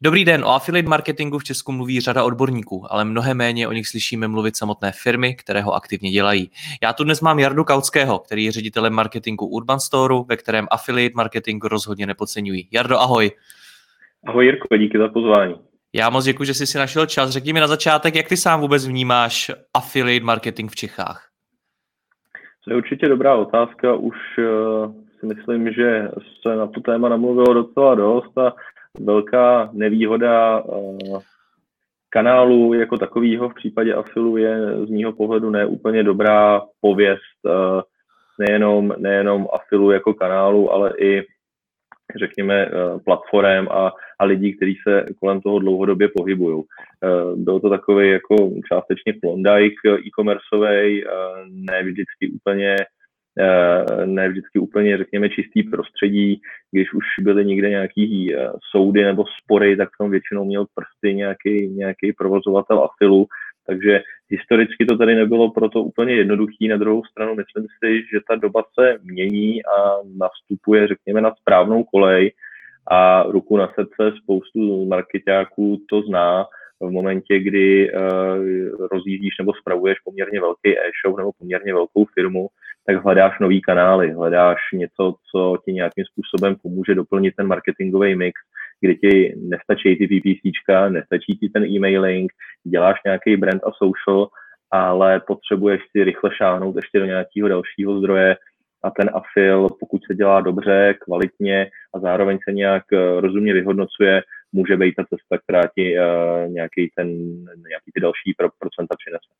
Dobrý den, o affiliate marketingu v Česku mluví řada odborníků, ale mnohem méně o nich slyšíme mluvit samotné firmy, které ho aktivně dělají. Já tu dnes mám Jardu Kautského, který je ředitelem marketingu Urban Storeu, ve kterém affiliate marketing rozhodně nepodceňují. Jardo, ahoj. Ahoj Jirko, díky za pozvání. Já moc děkuji, že jsi si našel čas. Řekni mi na začátek, jak ty sám vůbec vnímáš affiliate marketing v Čechách? To je určitě dobrá otázka. Už uh, si myslím, že se na to téma namluvilo docela dost a velká nevýhoda uh, kanálu jako takového v případě Afilu je z mýho pohledu neúplně dobrá pověst uh, nejenom, nejenom Afilu jako kanálu, ale i řekněme, eh, platform a, a lidí, kteří se kolem toho dlouhodobě pohybují. Eh, byl to takový jako částečně klondike e-commerceový, eh, ne vždycky úplně ne vždycky úplně, řekněme, čistý prostředí. Když už byly někde nějaký soudy nebo spory, tak tam většinou měl prsty nějaký, nějaký provozovatel afilu, takže historicky to tady nebylo proto úplně jednoduchý. Na druhou stranu myslím si, že ta doba se mění a nastupuje, řekněme, na správnou kolej a ruku na srdce spoustu marketáků to zná v momentě, kdy uh, rozjíždíš nebo spravuješ poměrně velký e-shop nebo poměrně velkou firmu, tak hledáš nový kanály, hledáš něco, co ti nějakým způsobem pomůže doplnit ten marketingový mix kdy ti nestačí ty PPCčka, nestačí ti ten e-mailing, děláš nějaký brand a social, ale potřebuješ si rychle šáhnout ještě do nějakého dalšího zdroje a ten afil, pokud se dělá dobře, kvalitně a zároveň se nějak eh, rozumně vyhodnocuje, může být ta cesta, která ti uh, nějaký, ten, nějaký ty další pro, procenta přinese.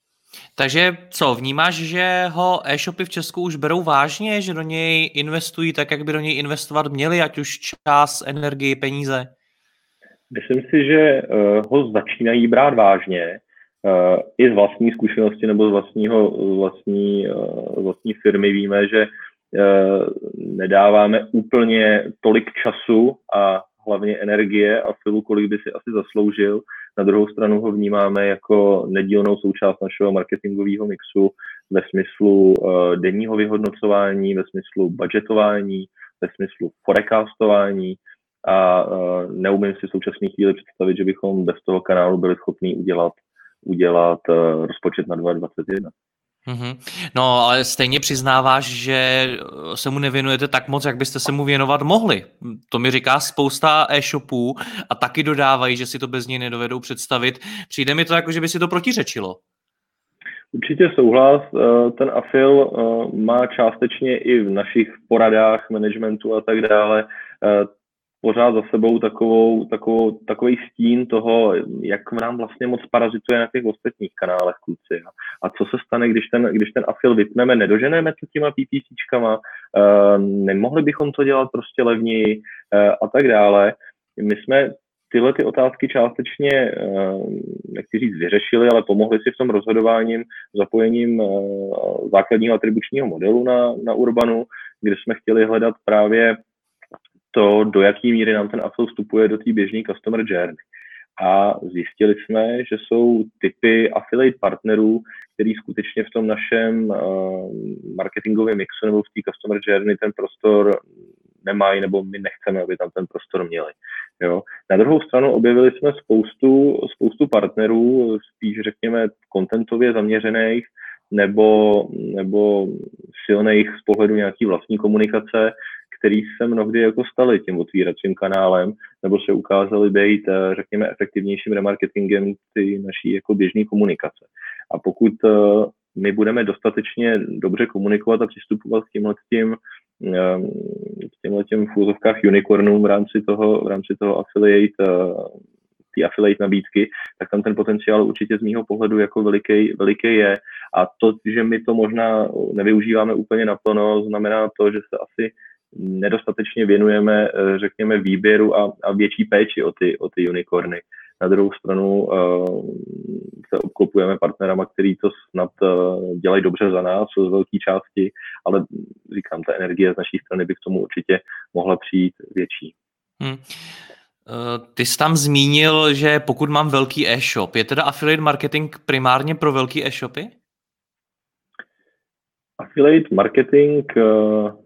Takže co, vnímáš, že ho e-shopy v Česku už berou vážně, že do něj investují tak, jak by do něj investovat měli, ať už čas, energii, peníze? Myslím si, že uh, ho začínají brát vážně, uh, i z vlastní zkušenosti nebo z vlastního, vlastní, uh, vlastní firmy víme, že nedáváme úplně tolik času a hlavně energie a filu, kolik by si asi zasloužil. Na druhou stranu ho vnímáme jako nedílnou součást našeho marketingového mixu ve smyslu uh, denního vyhodnocování, ve smyslu budgetování, ve smyslu forecastování a uh, neumím si v současné chvíli představit, že bychom bez toho kanálu byli schopni udělat, udělat uh, rozpočet na 2021. Mm-hmm. No, ale stejně přiznáváš, že se mu nevěnujete tak moc, jak byste se mu věnovat mohli. To mi říká spousta e-shopů a taky dodávají, že si to bez něj nedovedou představit. Přijde mi to jako, že by si to protiřečilo. Určitě souhlas. Eh, ten afil eh, má částečně i v našich poradách managementu a tak dále eh, pořád za sebou takovou, takovou, takový stín toho, jak nám vlastně moc parazituje na těch ostatních kanálech kluci. A co se stane, když ten, když ten afil vypneme, nedoženeme to těma PPCčkama, uh, nemohli bychom to dělat prostě levněji uh, a tak dále. My jsme tyhle ty otázky částečně, nechci říct, vyřešili, ale pomohli si v tom rozhodováním zapojením uh, základního atribučního modelu na, na Urbanu, kde jsme chtěli hledat právě to, do jaké míry nám ten Apple vstupuje do té běžné customer journey. A zjistili jsme, že jsou typy affiliate partnerů, který skutečně v tom našem uh, marketingovém mixu nebo v té customer journey ten prostor nemají, nebo my nechceme, aby tam ten prostor měli. Jo. Na druhou stranu objevili jsme spoustu, spoustu partnerů, spíš řekněme kontentově zaměřených, nebo, nebo silných z pohledu nějaký vlastní komunikace, který se mnohdy jako staly tím otvíracím kanálem, nebo se ukázaly být, eh, řekněme, efektivnějším remarketingem ty naší jako běžné komunikace. A pokud eh, my budeme dostatečně dobře komunikovat a přistupovat k těmhle tím k těmhle těm v úzovkách unicornům v rámci toho, v rámci toho affiliate, ty affiliate nabídky, tak tam ten potenciál určitě z mýho pohledu jako veliký, veliký je. A to, že my to možná nevyužíváme úplně naplno, znamená to, že se asi nedostatečně věnujeme, eh, řekněme, výběru a, a větší péči o ty, o ty unicorny. Na druhou stranu uh, se obklopujeme partnerama, který to snad uh, dělají dobře za nás z velké části, ale říkám, ta energie z naší strany by k tomu určitě mohla přijít větší. Hmm. Ty jsi tam zmínil, že pokud mám velký e-shop, je teda affiliate marketing primárně pro velký e-shopy? Affiliate marketing uh,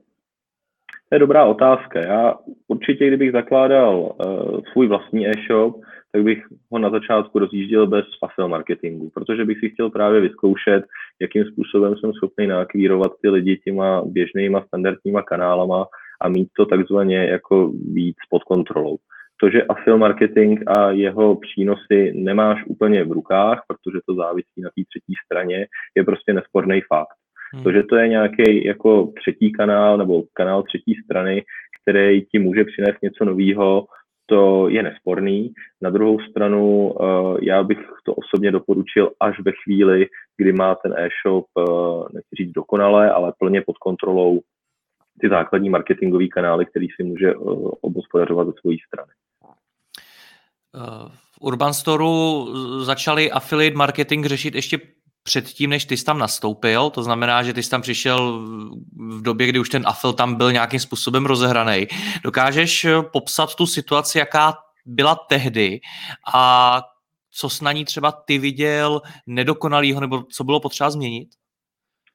to je dobrá otázka. Já určitě, kdybych zakládal uh, svůj vlastní e-shop, tak bych ho na začátku rozjížděl bez affil marketingu, protože bych si chtěl právě vyzkoušet, jakým způsobem jsem schopný naakvírovat ty lidi těma běžnýma standardníma kanálama a mít to takzvaně jako víc pod kontrolou. To, že affil marketing a jeho přínosy nemáš úplně v rukách, protože to závisí na té třetí straně, je prostě nesporný fakt. Hmm. To, že to je nějaký jako třetí kanál nebo kanál třetí strany, který ti může přinést něco nového, to je nesporný. Na druhou stranu uh, já bych to osobně doporučil až ve chvíli, kdy má ten e-shop, uh, nechci říct dokonale, ale plně pod kontrolou ty základní marketingové kanály, který si může uh, obospodařovat ze své strany. V Urban Store začali affiliate marketing řešit ještě předtím, než ty jsi tam nastoupil, to znamená, že ty jsi tam přišel v době, kdy už ten afil tam byl nějakým způsobem rozehraný. Dokážeš eh, popsat tu situaci, jaká byla tehdy a co s na ní třeba ty viděl nedokonalýho, nebo co bylo potřeba změnit?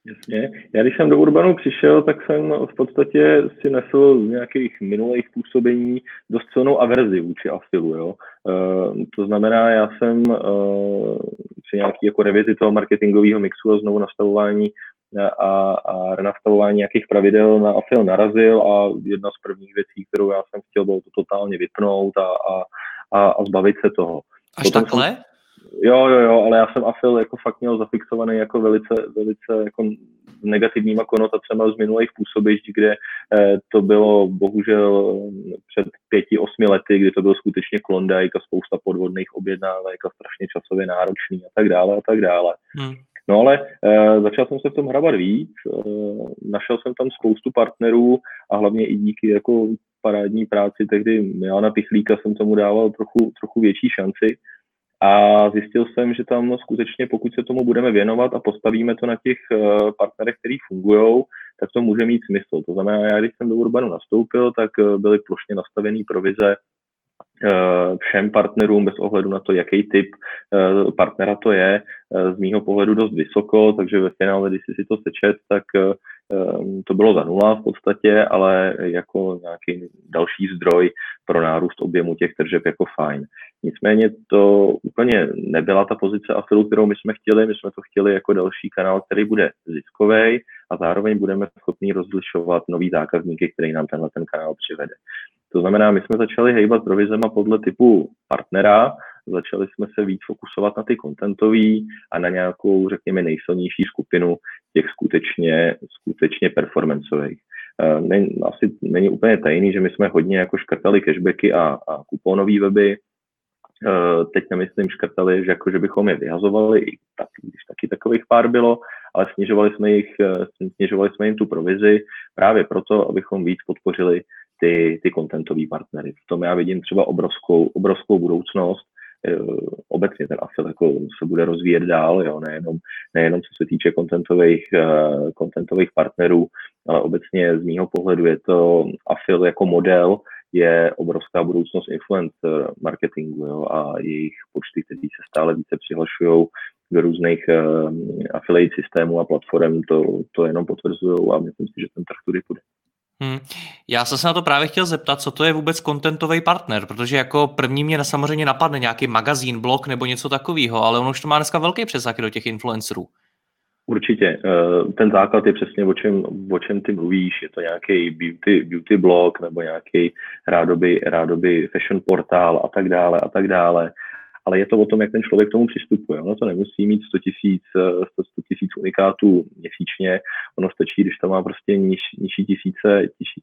Jasně. Já když jsem do Urbanu přišel, tak jsem v podstatě si nesl z nějakých minulých působení dost silnou averzi vůči afilu. Jo. Uh, to znamená, já jsem uh, při nějaký jako revizi toho marketingového mixu a znovu nastavování a, a renastavování nějakých pravidel na afil narazil a jedna z prvních věcí, kterou já jsem chtěl, bylo to totálně vypnout a, a, a, a zbavit se toho. Až Potom takhle? Jsem, Jo, jo, jo, ale já jsem Afil jako fakt měl zafixovaný jako velice, velice jako negativníma konotacemi z minulých působišť, kde eh, to bylo bohužel před pěti, osmi lety, kdy to byl skutečně Klondike a spousta podvodných objednávek a strašně časově náročný a tak dále a tak dále. Hmm. No ale eh, začal jsem se v tom hrabat víc, eh, našel jsem tam spoustu partnerů a hlavně i díky jako parádní práci tehdy Milana Pichlíka jsem tomu dával trochu, trochu větší šanci. A zjistil jsem, že tam skutečně, pokud se tomu budeme věnovat a postavíme to na těch eh, partnerech, který fungují, tak to může mít smysl. To znamená, já když jsem do Urbanu nastoupil, tak eh, byly plošně nastavené provize eh, všem partnerům bez ohledu na to, jaký typ partnera to je. Z mýho pohledu dost vysoko, takže ve finále, když si to sečet, tak to bylo za nula v podstatě, ale jako nějaký další zdroj pro nárůst objemu těch tržeb jako fajn. Nicméně to úplně nebyla ta pozice afilu, kterou my jsme chtěli. My jsme to chtěli jako další kanál, který bude ziskový a zároveň budeme schopni rozlišovat nový zákazníky, který nám tenhle ten kanál přivede. To znamená, my jsme začali hejbat provizema podle typu partnera, začali jsme se víc fokusovat na ty kontentový a na nějakou, řekněme, nejsilnější skupinu těch skutečně, skutečně performanceových. Eh, asi není úplně tajný, že my jsme hodně jako škrtali cashbacky a, a kuponové weby, eh, teď nemyslím škrtali, že, jako, že bychom je vyhazovali, i tak, když taky takových pár bylo, ale snižovali jsme, jich, eh, snižovali jsme jim tu provizi právě proto, abychom víc podpořili ty, ty contentové partnery. V tom já vidím třeba obrovskou, obrovskou budoucnost, Eh, obecně ten afil jako se bude rozvíjet dál, jo, nejenom, nejenom co se týče kontentových, kontentových eh, partnerů, ale obecně z mýho pohledu je to afil jako model, je obrovská budoucnost influencer marketingu jo, a jejich počty, které se stále více přihlašují do různých uh, affiliate systémů a platform, to, to jenom potvrzují a myslím si, že ten trh tudy půjde. Hmm. Já jsem se na to právě chtěl zeptat, co to je vůbec contentový partner, protože jako první mě samozřejmě napadne nějaký magazín, blog nebo něco takového, ale ono už to má dneska velký přesah do těch influencerů. Určitě. Eh, ten základ je přesně o čem, o čem ty mluvíš. Je to nějaký beauty, beauty blog nebo nějaký rádoby, rádoby fashion portál a tak dále a tak dále. Ale je to o tom, jak ten člověk k tomu přistupuje. Ono to nemusí mít 100 tisíc 100 tisíc unikátů měsíčně, ono stačí, když to má prostě niž, nižší tisíce, nižší,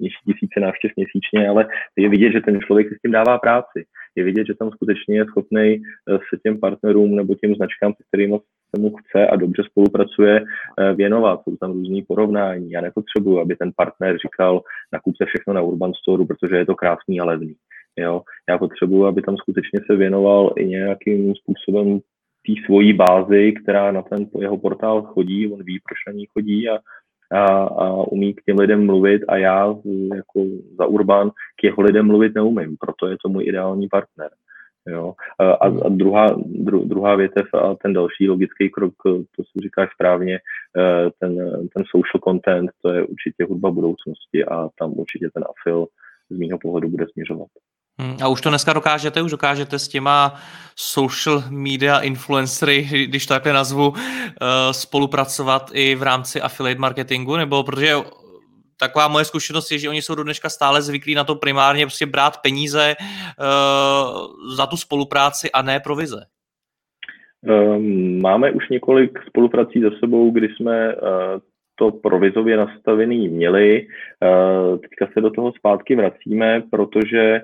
nižší tisíce návštěv měsíčně, ale je vidět, že ten člověk si s tím dává práci. Je vidět, že tam skutečně je schopný eh, se těm partnerům nebo těm značkám, se kterými se mu chce a dobře spolupracuje, eh, věnovat. Jsou tam různý porovnání. Já nepotřebuji, aby ten partner říkal, nakupte všechno na Urban Store, protože je to krásný a levný. Jo? Já potřebuji, aby tam skutečně se věnoval i nějakým způsobem té svojí bázi, která na ten jeho portál chodí, on ví, proč na ní chodí a, a, a umí k těm lidem mluvit a já jako za Urban k jeho lidem mluvit neumím, proto je to můj ideální partner. Jo? A, a druhá, dru, druhá větev a ten další logický krok, to si říkáš správně, eh, ten, ten social content, to je určitě hudba budoucnosti a tam určitě ten afil z mýho pohledu bude směřovat. Hmm, a už to dneska dokážete, už dokážete s těma social media influencery, když to takhle nazvu, eh, spolupracovat i v rámci affiliate marketingu, nebo protože taková moje zkušenost je, že oni jsou do dneška stále zvyklí na to primárně prostě brát peníze uh, za tu spolupráci a ne provize. Um, máme už několik spoluprací za sebou, kdy jsme uh, to provizově nastavený měli. Teďka se do toho zpátky vracíme, protože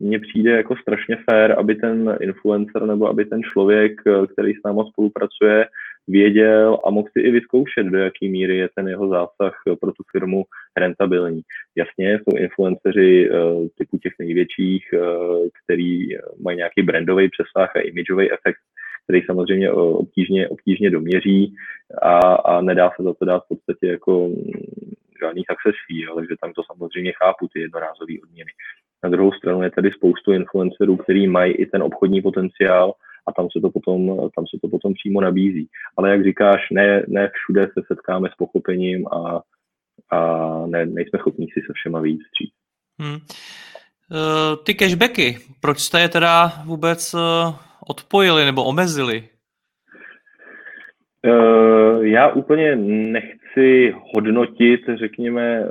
mně přijde jako strašně fér, aby ten influencer nebo aby ten člověk, který s náma spolupracuje, věděl a mohl si i vyzkoušet, do jaké míry je ten jeho zásah pro tu firmu rentabilní. Jasně, jsou influenceři uh, typu těch největších, který mají nějaký brandový přesah a imageový efekt, který samozřejmě obtížně, obtížně doměří a, a nedá se za to dát v podstatě jako mm, žádný success fee, ale že tam to samozřejmě chápu, ty jednorázové odměny. Na druhou stranu je tady spoustu influencerů, který mají i ten obchodní potenciál a tam se to potom, tam se to potom přímo nabízí. Ale jak říkáš, ne, ne všude se setkáme s pochopením a, a ne, nejsme schopni si se všema víc stříct. Hmm. Uh, ty cashbacky, proč jste je teda vůbec uh, odpojili nebo omezili? Uh, já úplně nechci hodnotit, řekněme,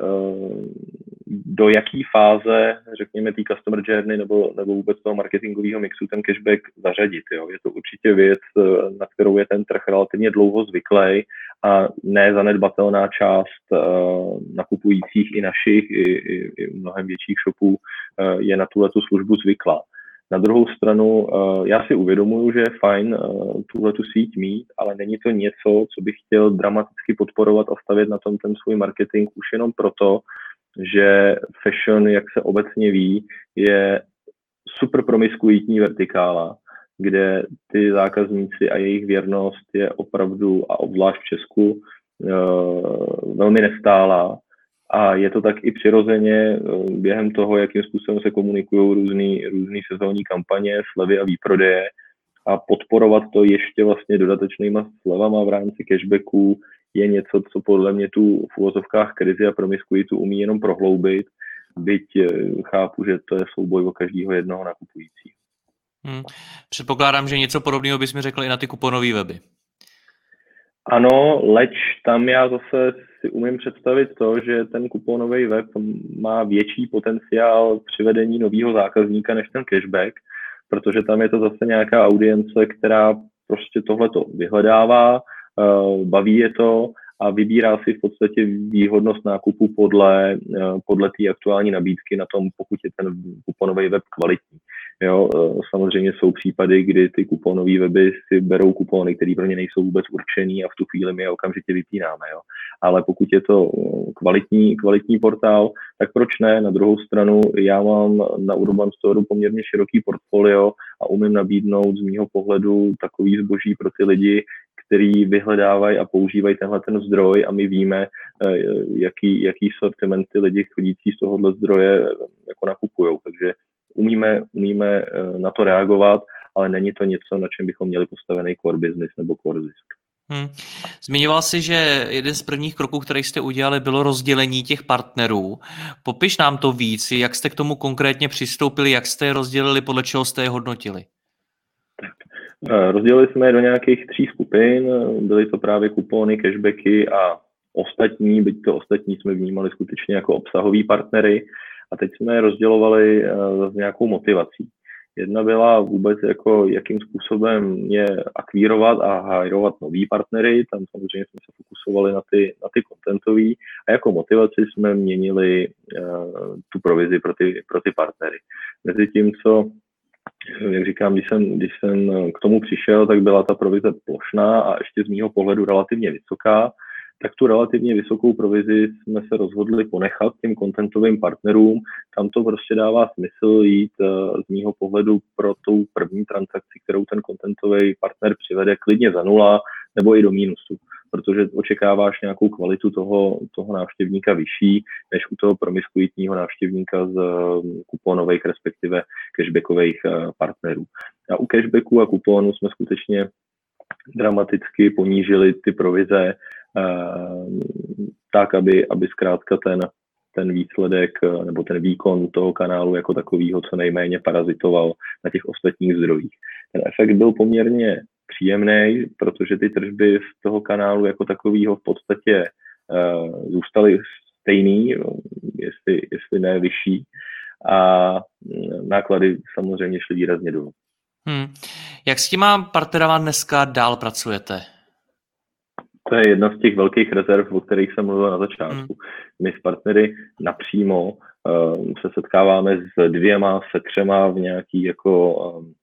do jaký fáze, řekněme, té customer journey nebo, nebo vůbec toho marketingového mixu ten cashback zařadit. Jo. Je to určitě věc, eh, na kterou je ten trh relativně dlouho zvyklý a nezanedbatelná část uh, nakupujících i našich, i, i, i mnohem větších shopů uh, je na tuhle tu službu zvyklá. Na druhou stranu, já si uvědomuju, že je fajn uh, tuhle tu síť mít, ale není to něco, co bych chtěl dramaticky podporovat a stavět na tom ten svůj marketing už jenom proto, že fashion, jak se obecně ví, je super promiskuitní vertikála, kde ty zákazníci a jejich věrnost je opravdu, a obzvlášť v Česku, eh, velmi nestálá. A je to tak i přirozeně eh, během toho, jakým způsobem se komunikují různý, různý sezónní kampaně, slevy a výprodeje a podporovat to ještě vlastně dodatečnýma slevama v rámci cashbacků, je něco, co podle mě tu v uvozovkách krizi a promiskuitu umí jenom prohloubit, byť eh, chápu, že to je souboj o každého jednoho nakupujícího. Hmm. Předpokládám, že něco podobného bys mi řekl i na ty kuponové weby. Ano, leč tam já zase si umím představit to, že ten kuponový web má větší potenciál přivedení nového zákazníka než ten cashback, protože tam je to zase nějaká audience, která prostě tohleto vyhledává, baví je to a vybírá si v podstatě výhodnost nákupu podle, eh, podle té aktuální nabídky na tom, pokud je ten kuponový web kvalitní. Jo, eh, samozřejmě jsou případy, kdy ty kuponové weby si berou kupony, které pro ně nejsou vůbec určený a v tu chvíli my je okamžitě vypínáme. Jo. Ale pokud je to kvalitní, kvalitní portál, tak proč ne? Na druhou stranu já mám na Urban Store poměrně široký portfolio a umím nabídnout z mýho pohledu takový zboží pro ty lidi, který vyhledávají a používají tenhle ten zdroj a my víme, eh, jaký, jaký sortiment ty lidi chodící z tohohle zdroje eh, jako nakupují. Takže umíme, umíme eh, na to reagovat, ale není to něco, na čem bychom měli postavený core business nebo core zisk. Hmm. Zmiňoval jsi, že jeden z prvních kroků, který jste udělali, bylo rozdělení těch partnerů. Popiš nám to víc, jak jste k tomu konkrétně přistoupili, jak jste je rozdělili, podle čeho jste je hodnotili. Tak. Eh, rozdělili jsme je do nějakých tří skupin, byly to právě kupony, cashbacky a ostatní, byť to ostatní jsme vnímali skutečně jako obsahový partnery. A teď jsme je rozdělovali s eh, nějakou motivací. Jedna byla vůbec jako, jakým způsobem je akvírovat a hajrovat nový partnery, tam samozřejmě jsme se fokusovali na ty, na ty contentový. A jako motivaci jsme měnili uh, tu provizi pro ty, pro ty partnery. Mezi tím, co jak říkám, když jsem, když jsem k tomu přišel, tak byla ta provize plošná a ještě z mýho pohledu relativně vysoká, tak tu relativně vysokou provizi jsme se rozhodli ponechat těm kontentovým partnerům. Tam to prostě dává smysl jít eh, z mýho pohledu pro tou první transakci, kterou ten kontentový partner přivede klidně za nula nebo i do mínusu, protože očekáváš nějakou kvalitu toho, toho návštěvníka vyšší, než u toho promiskuitního návštěvníka z eh, kuponových, respektive cashbackových eh, partnerů. A u cashbacku a kuponu jsme skutečně dramaticky ponížili ty provize Eh, tak, aby, aby zkrátka ten, ten výsledek eh, nebo ten výkon toho kanálu jako takového co nejméně parazitoval na těch ostatních zdrojích. Ten efekt byl poměrně příjemný, protože ty tržby z toho kanálu jako takového v podstatě uh, zůstaly stejný, jestli, jestli ne vyšší, a mm, náklady samozřejmě šly výrazně dolů. Hmm. Jak s těma partnerama dneska dál pracujete? To je jedna z těch velkých rezerv, o kterých jsem mluvil na začátku. Hmm. My s partnery napřímo uh, se setkáváme s dvěma, se třema v nějaký jako um,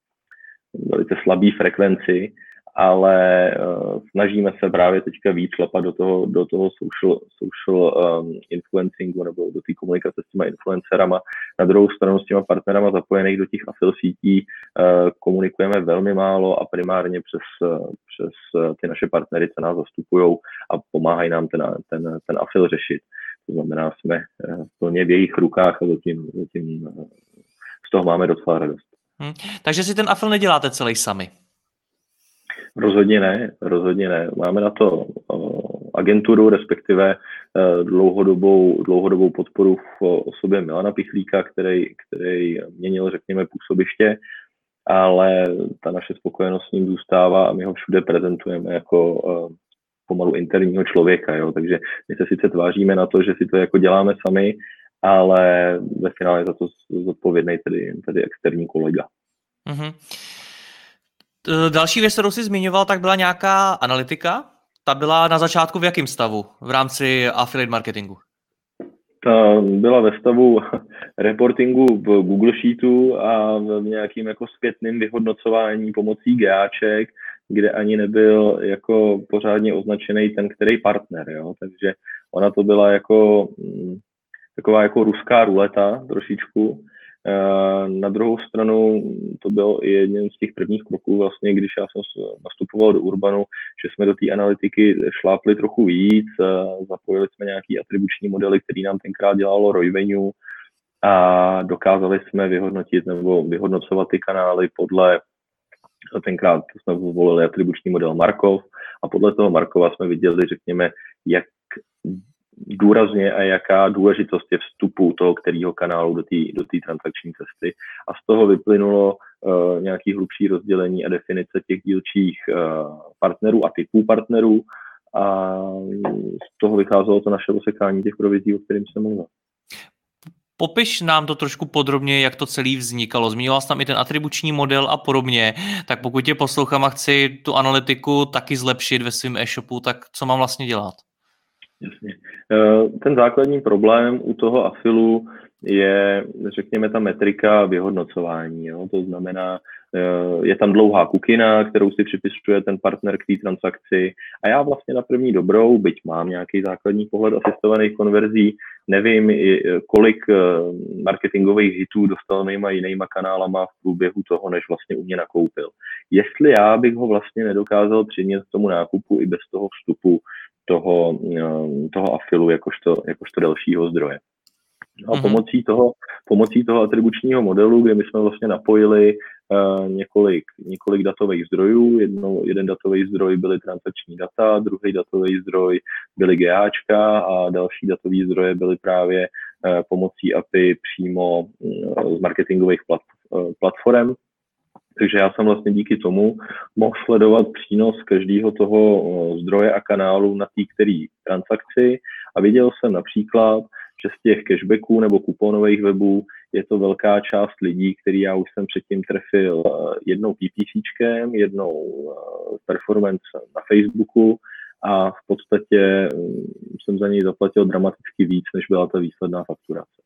velice slabý frekvenci ale uh, snažíme se právě teďka víc šlapat do toho, do toho social, social um, influencingu nebo do té komunikace s těma influencerama. Na druhou stranu s těma partnerama zapojených do těch afil sítí uh, komunikujeme velmi málo a primárně přes, uh, přes ty naše partnery, co nás zastupují a pomáhají nám ten, ten, ten afil řešit. To znamená, jsme uh, plně v jejich rukách a zatím, zatím uh, z toho máme docela radost. Hmm. Takže si ten afil neděláte celý sami? Rozhodně ne, rozhodně ne. Máme na to agenturu, respektive e, dlouhodobou, dlouhodobou podporu v osobě Milana Pichlíka, který, který měnil, řekněme, působiště, ale ta naše spokojenost s ním zůstává a my ho všude prezentujeme jako e, pomalu interního člověka, jo? takže my se sice tváříme na to, že si to jako děláme sami, ale ve finále za to zodpovědný tedy, tedy externí kolega. Mm-hmm. Další věc, kterou jsi zmiňoval, tak byla nějaká analytika. Ta byla na začátku v jakém stavu v rámci affiliate marketingu? Ta byla ve stavu reportingu v Google Sheetu a v nějakým jako zpětným vyhodnocování pomocí GAček, kde ani nebyl jako pořádně označený ten, který partner. Jo? Takže ona to byla jako mm, taková jako ruská ruleta trošičku, Eh, na druhou stranu to byl i jeden z těch prvních kroků, vlastně, když já jsem nastupoval do Urbanu, že jsme do té analytiky šlápli trochu víc, eh, zapojili jsme nějaký atribuční modely, který nám tenkrát dělalo Royvenue a dokázali jsme vyhodnotit nebo vyhodnocovat ty kanály podle tenkrát jsme zvolili atribuční model Markov a podle toho Markova jsme viděli, řekněme, jak důrazně a jaká důležitost je vstupu toho kterého kanálu do té do transakční cesty. A z toho vyplynulo uh, nějaký hlubší rozdělení a definice těch dílčích uh, partnerů a typů partnerů a z toho vycházelo to naše osekání těch provizí, o kterým jsem mluvil. Popiš nám to trošku podrobně, jak to celé vznikalo. Zmínila jsi tam i ten atribuční model a podobně. Tak pokud tě poslouchám a chci tu analytiku taky zlepšit ve svém e-shopu, tak co mám vlastně dělat? Jasně. Eh, ten základní problém u toho afilu je, řekněme, ta metrika vyhodnocování. Jo? To znamená, eh, je tam dlouhá kukina, kterou si připisuje ten partner k té transakci a já vlastně na první dobrou, byť mám nějaký základní pohled asistovaných konverzí, nevím, kolik eh, marketingových hitů dostal mýma jinýma kanálama v průběhu toho, než vlastně u mě nakoupil. Jestli já bych ho vlastně nedokázal přimět k tomu nákupu i bez toho vstupu toho, eh, toho afilu jakožto, jakožto dalšího zdroje. No a mm-hmm. pomocí toho, pomocí toho atribučního modelu, kde my jsme vlastně napojili uh, několik, několik datových zdrojů. Jedno, jeden datový zdroj byly transakční data, druhý datový zdroj byly GAčka a další datový zdroje byly právě uh, pomocí API přímo uh, z marketingových plat, uh, platform. Takže já jsem vlastně díky tomu mohl sledovat přínos každého toho zdroje a kanálu na té který transakci a viděl jsem například, že z těch cashbacků nebo kuponových webů je to velká část lidí, který já už jsem předtím trefil jednou PPCčkem, jednou performance na Facebooku a v podstatě mm, jsem za něj zaplatil dramaticky víc, než byla ta výsledná fakturace.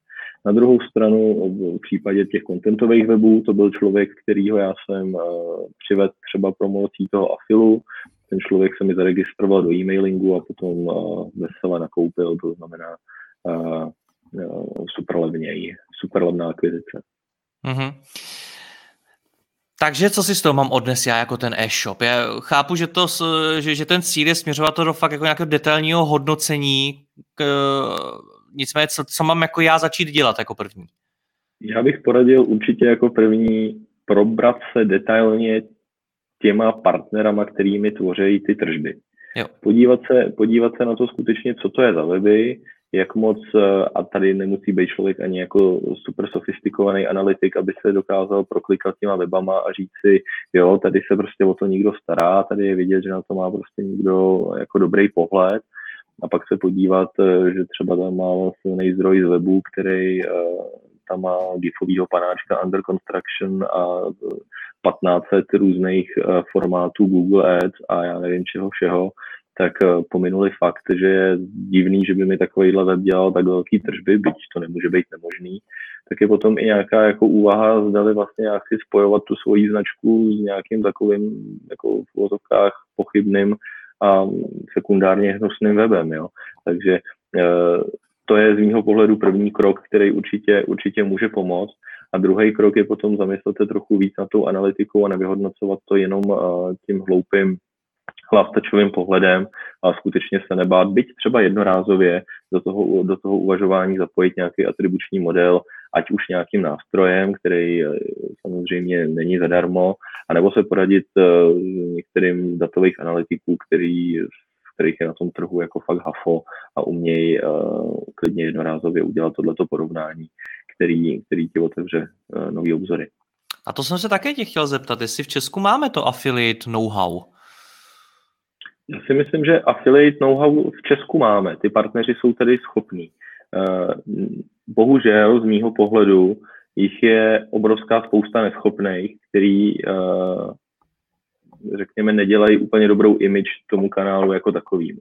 Na druhou stranu v případě těch kontentových webů to byl člověk, kterýho já jsem přivedl třeba promocí toho afilu, ten člověk se mi zaregistroval do e-mailingu a potom uh, vesele nakoupil, to znamená uh, super levněji, super levná akvizice. Mm-hmm. Takže co si z toho mám odnes já jako ten e-shop? Já chápu, že, to, že, že ten cíl je směřovat to do fakt jako nějakého detailního hodnocení, k, nicméně co, co mám jako já začít dělat jako první? Já bych poradil určitě jako první probrat se detailně těma partnerama, kterými tvoří ty tržby. Jo. Podívat, se, podívat se na to skutečně, co to je za weby, jak moc, eh, a tady nemusí být člověk ani jako super sofistikovaný analytik, aby se dokázal proklikat těma webama a říct si, jo, tady se prostě o to někdo stará, tady je vidět, že na to má prostě někdo jako dobrý pohled a pak se podívat, eh, že třeba tam má silný zdroj z webu, který eh, tam má gifovýho panáčka under construction a 1500 různých eh, formátů Google Ads a já nevím čeho všeho, tak pominuli fakt, že je divný, že by mi takovýhle web dělal tak velký tržby, byť to nemůže být nemožný, tak je potom i nějaká jako úvaha, zdali vlastně já chci spojovat tu svoji značku s nějakým takovým jako v pochybným a sekundárně hnusným webem. Jo. Takže eh, to je z mého pohledu první krok, který určitě, určitě může pomoct. A druhý krok je potom zamyslet se trochu víc na tou analytikou a nevyhodnocovat to jenom uh, tím hloupým hlastačovým pohledem a skutečně se nebát, byť třeba jednorázově do toho, do toho uvažování zapojit nějaký atribuční model, ať už nějakým nástrojem, který uh, samozřejmě není zadarmo, anebo se poradit uh, některým datových analytiků, který kterých je na tom trhu jako fakt hafo a umějí uh, klidně jednorázově udělat tohleto porovnání, který, který ti otevře uh, nový obzory. A to jsem se také tě chtěl zeptat, jestli v Česku máme to affiliate know-how? Já si myslím, že affiliate know-how v Česku máme. Ty partneři jsou tady schopní. Uh, bohužel z mýho pohledu jich je obrovská spousta neschopných, který uh, řekněme, nedělají úplně dobrou image tomu kanálu jako takovým.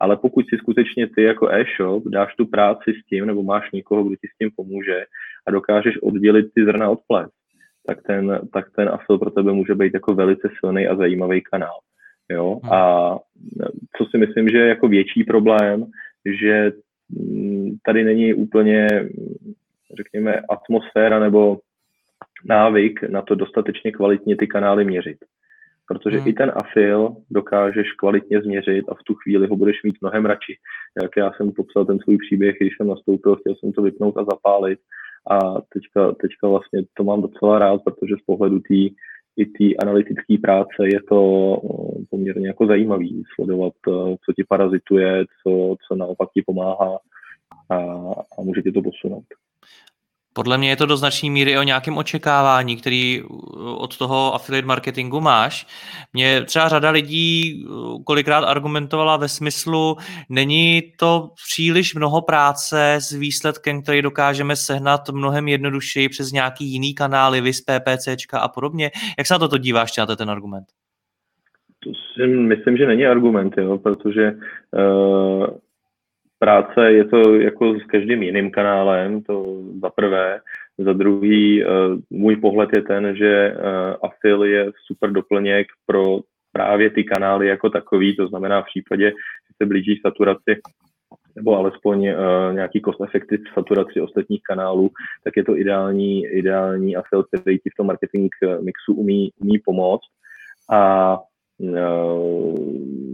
Ale pokud si skutečně ty jako e-shop dáš tu práci s tím, nebo máš někoho, kdo ti s tím pomůže a dokážeš oddělit ty zrna od ples, tak ten, tak ten afil pro tebe může být jako velice silný a zajímavý kanál. Jo? Hmm. A co si myslím, že je jako větší problém, že tady není úplně, řekněme, atmosféra nebo návyk na to dostatečně kvalitně ty kanály měřit protože hmm. i ten afil dokážeš kvalitně změřit a v tu chvíli ho budeš mít mnohem radši. Jak já jsem popsal ten svůj příběh, když jsem nastoupil, chtěl jsem to vypnout a zapálit a teďka, teďka vlastně to mám docela rád, protože z pohledu té i té analytické práce je to eh, poměrně jako zajímavý sledovat, eh, co ti parazituje, co, co naopak ti pomáhá a, a může ti to posunout. Podle mě je to do značné míry o nějakém očekávání, který od toho affiliate marketingu máš. Mě třeba řada lidí kolikrát argumentovala ve smyslu, není to příliš mnoho práce s výsledkem, který dokážeme sehnat mnohem jednodušeji přes nějaký jiný kanály, vys PPCčka a podobně. Jak se na toto díváš, na ten argument? To si myslím, že není argument, jo, protože uh práce je to jako s každým jiným kanálem, to za prvé. Za druhý, eh, můj pohled je ten, že eh, Afil je super doplněk pro právě ty kanály jako takový, to znamená v případě, že se blíží saturaci nebo alespoň uh, nějaký cost effective saturaci ostatních kanálů, tak je to ideální, ideální afil, který ti v tom marketing mixu umí, umí pomoct. A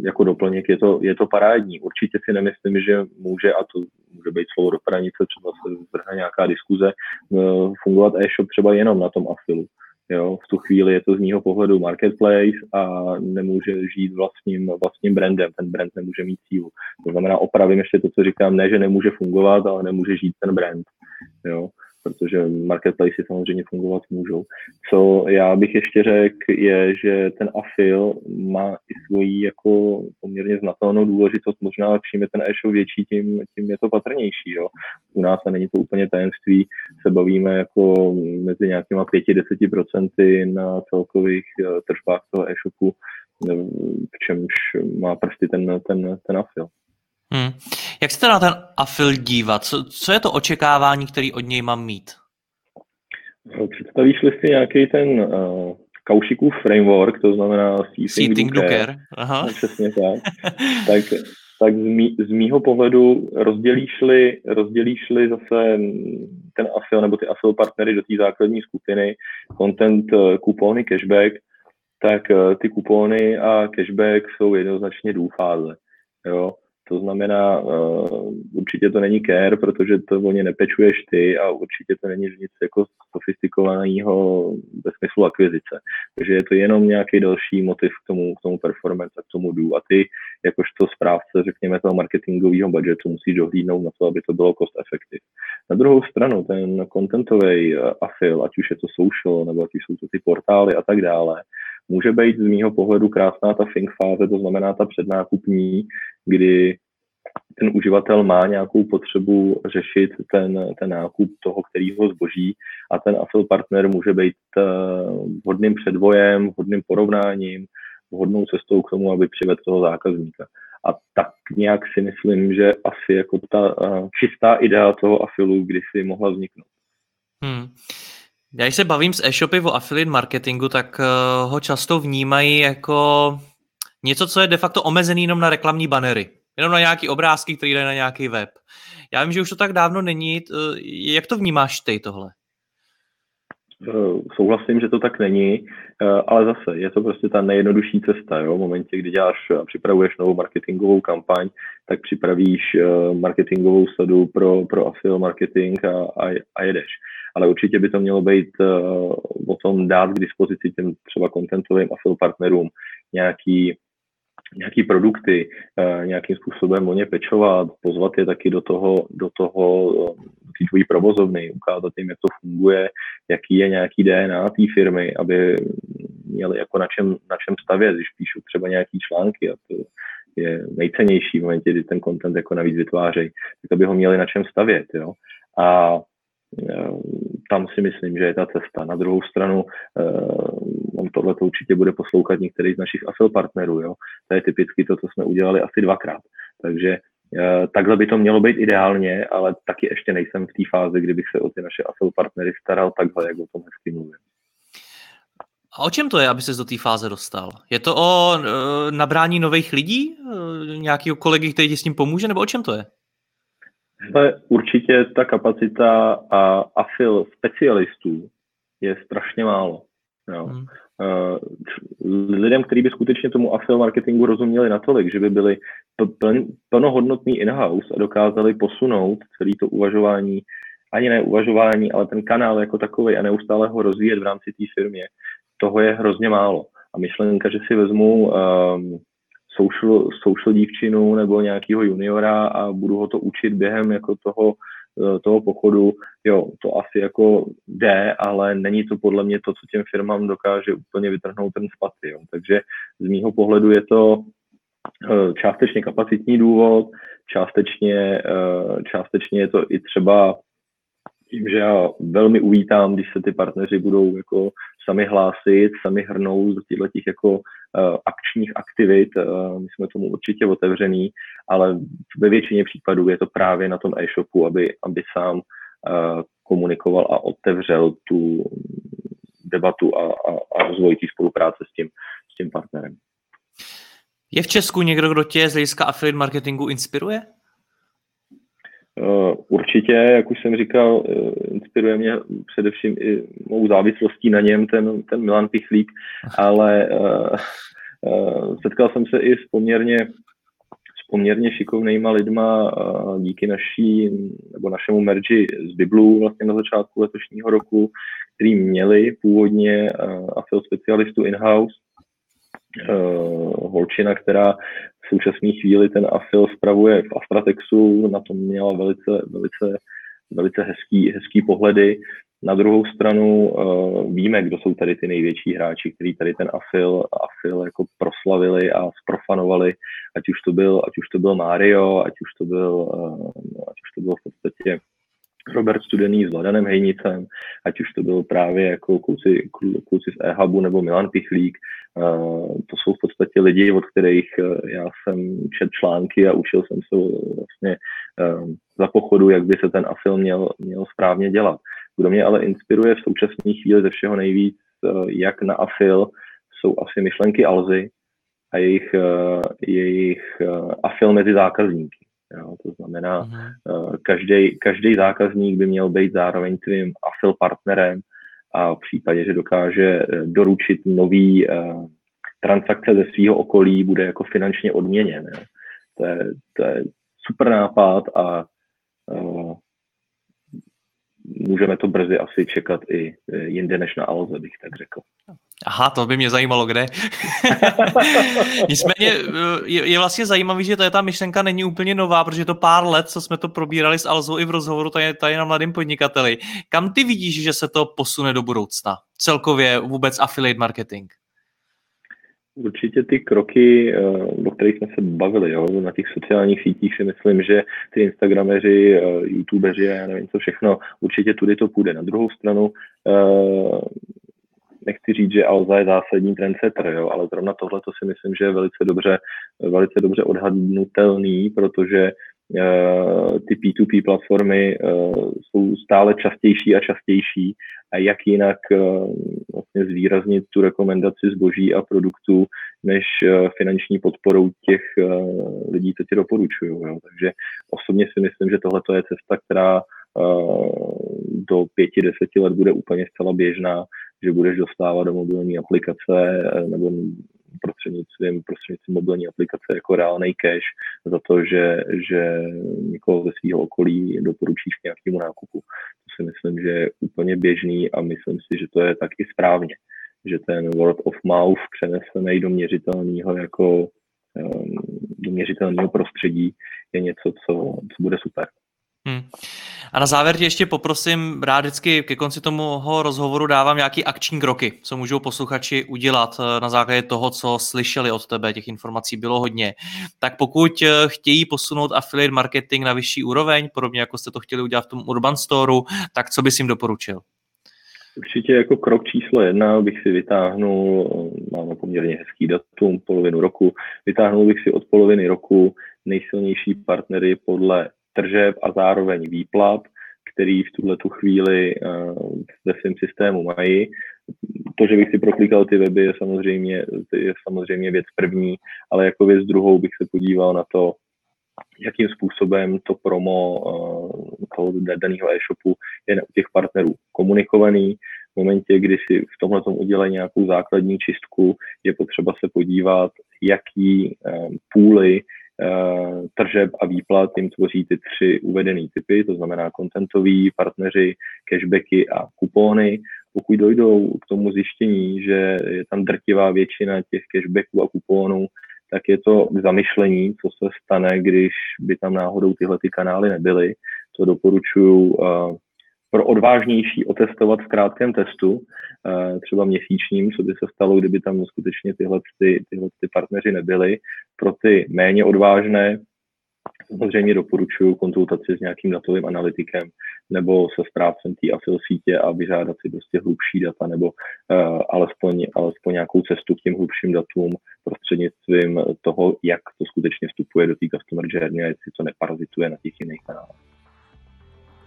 jako doplněk je to, je to parádní. Určitě si nemyslím, že může, a to může být slovo do pranice, třeba se zvrhne nějaká diskuze, eh, fungovat e-shop třeba jenom na tom afilu. Jo, v tu chvíli je to z mýho pohledu marketplace a nemůže žít vlastním, vlastním brandem. Ten brand nemůže mít sílu. To znamená, opravím ještě to, co říkám, ne, že nemůže fungovat, ale nemůže žít ten brand. Jo. Protože marketplace samozřejmě fungovat můžou. Co já bych ještě řekl, je, že ten afil má i svoji jako poměrně znatelnou důležitost, možná čím je ten e-shop větší, tím, tím je to patrnější. Jo. U nás a není to úplně tajemství, se bavíme jako mezi nějakýma 5-10% na celkových eh, tržbách toho e-shopu, v čemž má prsty ten, ten, ten afil. Hmm. Jak se na ten afil dívat? Co, co je to očekávání, který od něj mám mít? Představíš si nějaký ten uh, kaušikův framework, to znamená Seating Docker. Aha. No, přesně tak. tak tak z, mý, z mýho pohledu rozdělíš-li, rozdělíš-li zase ten ASIL nebo ty ASIL partnery do té základní skupiny, content, eh, kupony, cashback, tak eh, ty kupony a cashback jsou jednoznačně důfáze. Jo? To znamená, uh, určitě to není care, protože to o ně nepečuješ ty a určitě to není nic jako sofistikovaného ve smyslu akvizice. Takže je to jenom nějaký další motiv k tomu, k tomu performance a k tomu do. A ty, jakožto správce, řekněme, toho marketingového budgetu, musíš dohlídnout na to, aby to bylo cost effective. Na druhou stranu, ten contentový uh, afil, ať už je to social, nebo ať už jsou to ty portály a tak dále, může být z mýho pohledu krásná ta think fáze, to znamená ta přednákupní, kdy ten uživatel má nějakou potřebu řešit ten, ten nákup toho, kterého zboží a ten affiliate partner může být eh, vhodným předvojem, vhodným porovnáním, vhodnou cestou k tomu, aby přivedl toho zákazníka. A tak nějak si myslím, že asi jako ta uh, čistá idea toho afilu kdysi mohla vzniknout. Hmm. Já když se bavím s e-shopy o affiliate marketingu, tak uh, ho často vnímají jako něco, co je de facto omezený jenom na reklamní banery. Jenom na nějaký obrázky, které dají na nějaký web. Já vím, že už to tak dávno není. Uh, jak to vnímáš ty tohle? Uh, souhlasím, že to tak není, ale zase je to prostě ta nejjednodušší cesta. Jo? V momentě, kdy děláš a připravuješ novou marketingovou kampaň, tak připravíš marketingovou sadu pro, pro affiliate marketing a, a, a jedeš ale určitě by to mělo být uh, o tom dát k dispozici těm třeba contentovým a partnerům nějaký nějaký produkty, uh, nějakým způsobem o ně pečovat, pozvat je taky do toho, do toho, do té tvojí provozovny, ukázat jim, jak to funguje, jaký je nějaký DNA té firmy, aby měli jako na čem, na čem stavět, když píšu třeba nějaký články a to je nejcennější v momentě, kdy ten content jako navíc vytvářejí, tak aby ho měli na čem stavět, jo. A Eh, tam si myslím, že je ta cesta. Na druhou stranu, eh, on tohle to určitě bude poslouchat některý z našich ASL partnerů. Jo? To je typicky to, co jsme udělali asi dvakrát. Takže eh, takhle by to mělo být ideálně, ale taky ještě nejsem v té fázi, kdybych se o ty naše ASL partnery staral takhle, jak o tom hezky mluvím. A o čem to je, aby se do té fáze dostal? Je to o e, nabrání nových lidí? E, nějakého kolegy, který ti s tím pomůže? Nebo o čem to je? Ale určitě ta kapacita a afil specialistů je strašně málo. Jo. Hmm. Uh, lidem, kteří by skutečně tomu afil marketingu rozuměli natolik, že by byli pln, plnohodnotný in-house a dokázali posunout celé to uvažování, ani ne uvažování, ale ten kanál jako takový a neustále ho rozvíjet v rámci té firmy, toho je hrozně málo. A myšlenka, že si vezmu um, social, social dívčinu nebo nějakého juniora a budu ho to učit během jako toho, eh, toho pochodu, jo, to asi jako jde, ale není to podle mě to, co těm firmám dokáže úplně vytrhnout ten spaty, jo. Takže z mýho pohledu je to eh, částečně kapacitní důvod, částečně, eh, částečně je to i třeba tím, že já velmi uvítám, když se ty partneři budou jako sami hlásit, sami hrnout do těchto těch jako uh, akčních aktivit. Uh, my jsme tomu určitě otevřený, ale ve většině případů je to právě na tom e-shopu, aby, aby sám uh, komunikoval a otevřel tu debatu a, a, a rozvoj té spolupráce s tím, s tím partnerem. Je v Česku někdo, kdo tě z hlediska affiliate marketingu inspiruje? Uh, určitě, jak už jsem říkal, uh, inspiruje mě především i mou závislostí na něm ten, ten Milan Pichlík, ale uh, setkal jsem se i s poměrně poměrně šikovnýma lidma díky naší, nebo našemu merži z Biblu vlastně na začátku letošního roku, který měli původně afil specialistu in-house, holčina, která v současné chvíli ten afil spravuje v Astratexu, na tom měla velice, velice velice hezký, hezký pohledy. Na druhou stranu uh, víme, kdo jsou tady ty největší hráči, kteří tady ten afil, afil jako proslavili a sprofanovali, ať už to byl, ať už to byl Mario, ať už to byl, uh, ať už to byl v podstatě Robert Studený s Vladanem Hejnicem, ať už to byl právě jako kluci, kluci z e-hubu nebo Milan Pichlík, uh, to jsou v podstatě lidi, od kterých uh, já jsem čet články a učil jsem se vlastně uh, za pochodu, jak by se ten afil měl, měl správně dělat. Kdo mě ale inspiruje v současné chvíli ze všeho nejvíc, jak na afil, jsou asi myšlenky Alzy a jejich, jejich afil mezi zákazníky. Jo, to znamená, uh-huh. každý, každý zákazník by měl být zároveň tvým afil partnerem a v případě, že dokáže eh, doručit nový uh, transakce ze svého okolí, bude jako finančně odměněn. Jo. To, je, to je super nápad a uh, můžeme to brzy asi čekat i jinde než na Alze, bych tak řekl. Aha, to by mě zajímalo, kde. Nicméně je, je vlastně zajímavý, že ta myšlenka není úplně nová, protože to pár let, co jsme to probírali s Alzou i v rozhovoru tady, tady na mladým podnikateli. Kam ty vidíš, že se to posune do budoucna? Celkově vůbec affiliate marketing? Určitě ty kroky, eh, o kterých jsme se bavili, jo, na těch sociálních sítích si myslím, že ty Instagrameři, eh, YouTubeři a já nevím co všechno, určitě tudy to půjde. Na druhou stranu eh, nechci říct, že Alza je zásadní trendsetter, jo, ale zrovna tohle to si myslím, že je velice dobře, velice dobře odhadnutelný, protože ty P2P platformy jsou stále častější a častější jak jinak uh, vlastně zvýraznit tu rekomendaci zboží a produktů, než uh, finanční podporou těch uh, lidí, co ti doporučují. Takže osobně si myslím, že tohle je cesta, která do pěti, deseti let bude úplně zcela běžná že budeš dostávat do mobilní aplikace eh, nebo prostřednictvím, prostřednictvím mobilní aplikace jako reálný cash za to, že, že někoho ze svého okolí doporučíš k nějakému nákupu. To si myslím, že je úplně běžný a myslím si, že to je taky správně, že ten word of mouth přenesený do měřitelného jako ehm, do měřitelného prostředí je něco, co, co bude super. Hmm. A na závěr tě ještě poprosím, rád vždycky ke konci toho rozhovoru dávám nějaký akční kroky, co můžou posluchači udělat eh, na základě toho, co slyšeli od tebe, těch informací bylo hodně. Tak pokud eh, chtějí posunout affiliate marketing na vyšší úroveň, podobně jako jste to chtěli udělat v tom Urban Storeu, tak co bys jim doporučil? Určitě jako krok číslo jedna bych si vytáhnul, máme poměrně hezký datum, polovinu roku, vytáhnul bych si od poloviny roku nejsilnější partnery podle tržeb a zároveň výplat, který v tuhle tu chvíli uh, ve svém systému mají. To, že bych si proklikal ty weby, je samozřejmě, je samozřejmě věc první, ale jako věc druhou bych se podíval na to, jakým způsobem to promo uh, toho daného e-shopu je u těch partnerů komunikovaný. V momentě, kdy si v tomhle udělají nějakou základní čistku, je potřeba se podívat, jaký um, půly Eh, tržeb a výplat jim tvoří ty tři uvedené typy, to znamená kontentoví, partneři, cashbacky a kupóny. Pokud dojdou k tomu zjištění, že je tam drtivá většina těch cashbacků a kupónů, tak je to k zamyšlení, co se stane, když by tam náhodou tyhle ty kanály nebyly. To doporučuji uh, pro odvážnější otestovat v krátkém testu, eh, třeba měsíčním, co by se stalo, kdyby tam skutečně tyhle, ty, tyhle ty partneři nebyli. Pro ty méně odvážné samozřejmě doporučuji konzultaci s nějakým datovým analytikem nebo se správcem té afil sítě a vyžádat si prostě hlubší data nebo uh, alespoň, alespoň nějakou cestu k těm hlubším datům prostřednictvím toho, jak to skutečně vstupuje do té customer journey a jestli to neparazituje na těch jiných kanálech.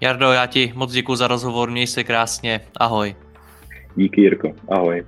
Jardo, já ti moc děkuji za rozhovor, měj se krásně, ahoj. Díky Jirko, ahoj.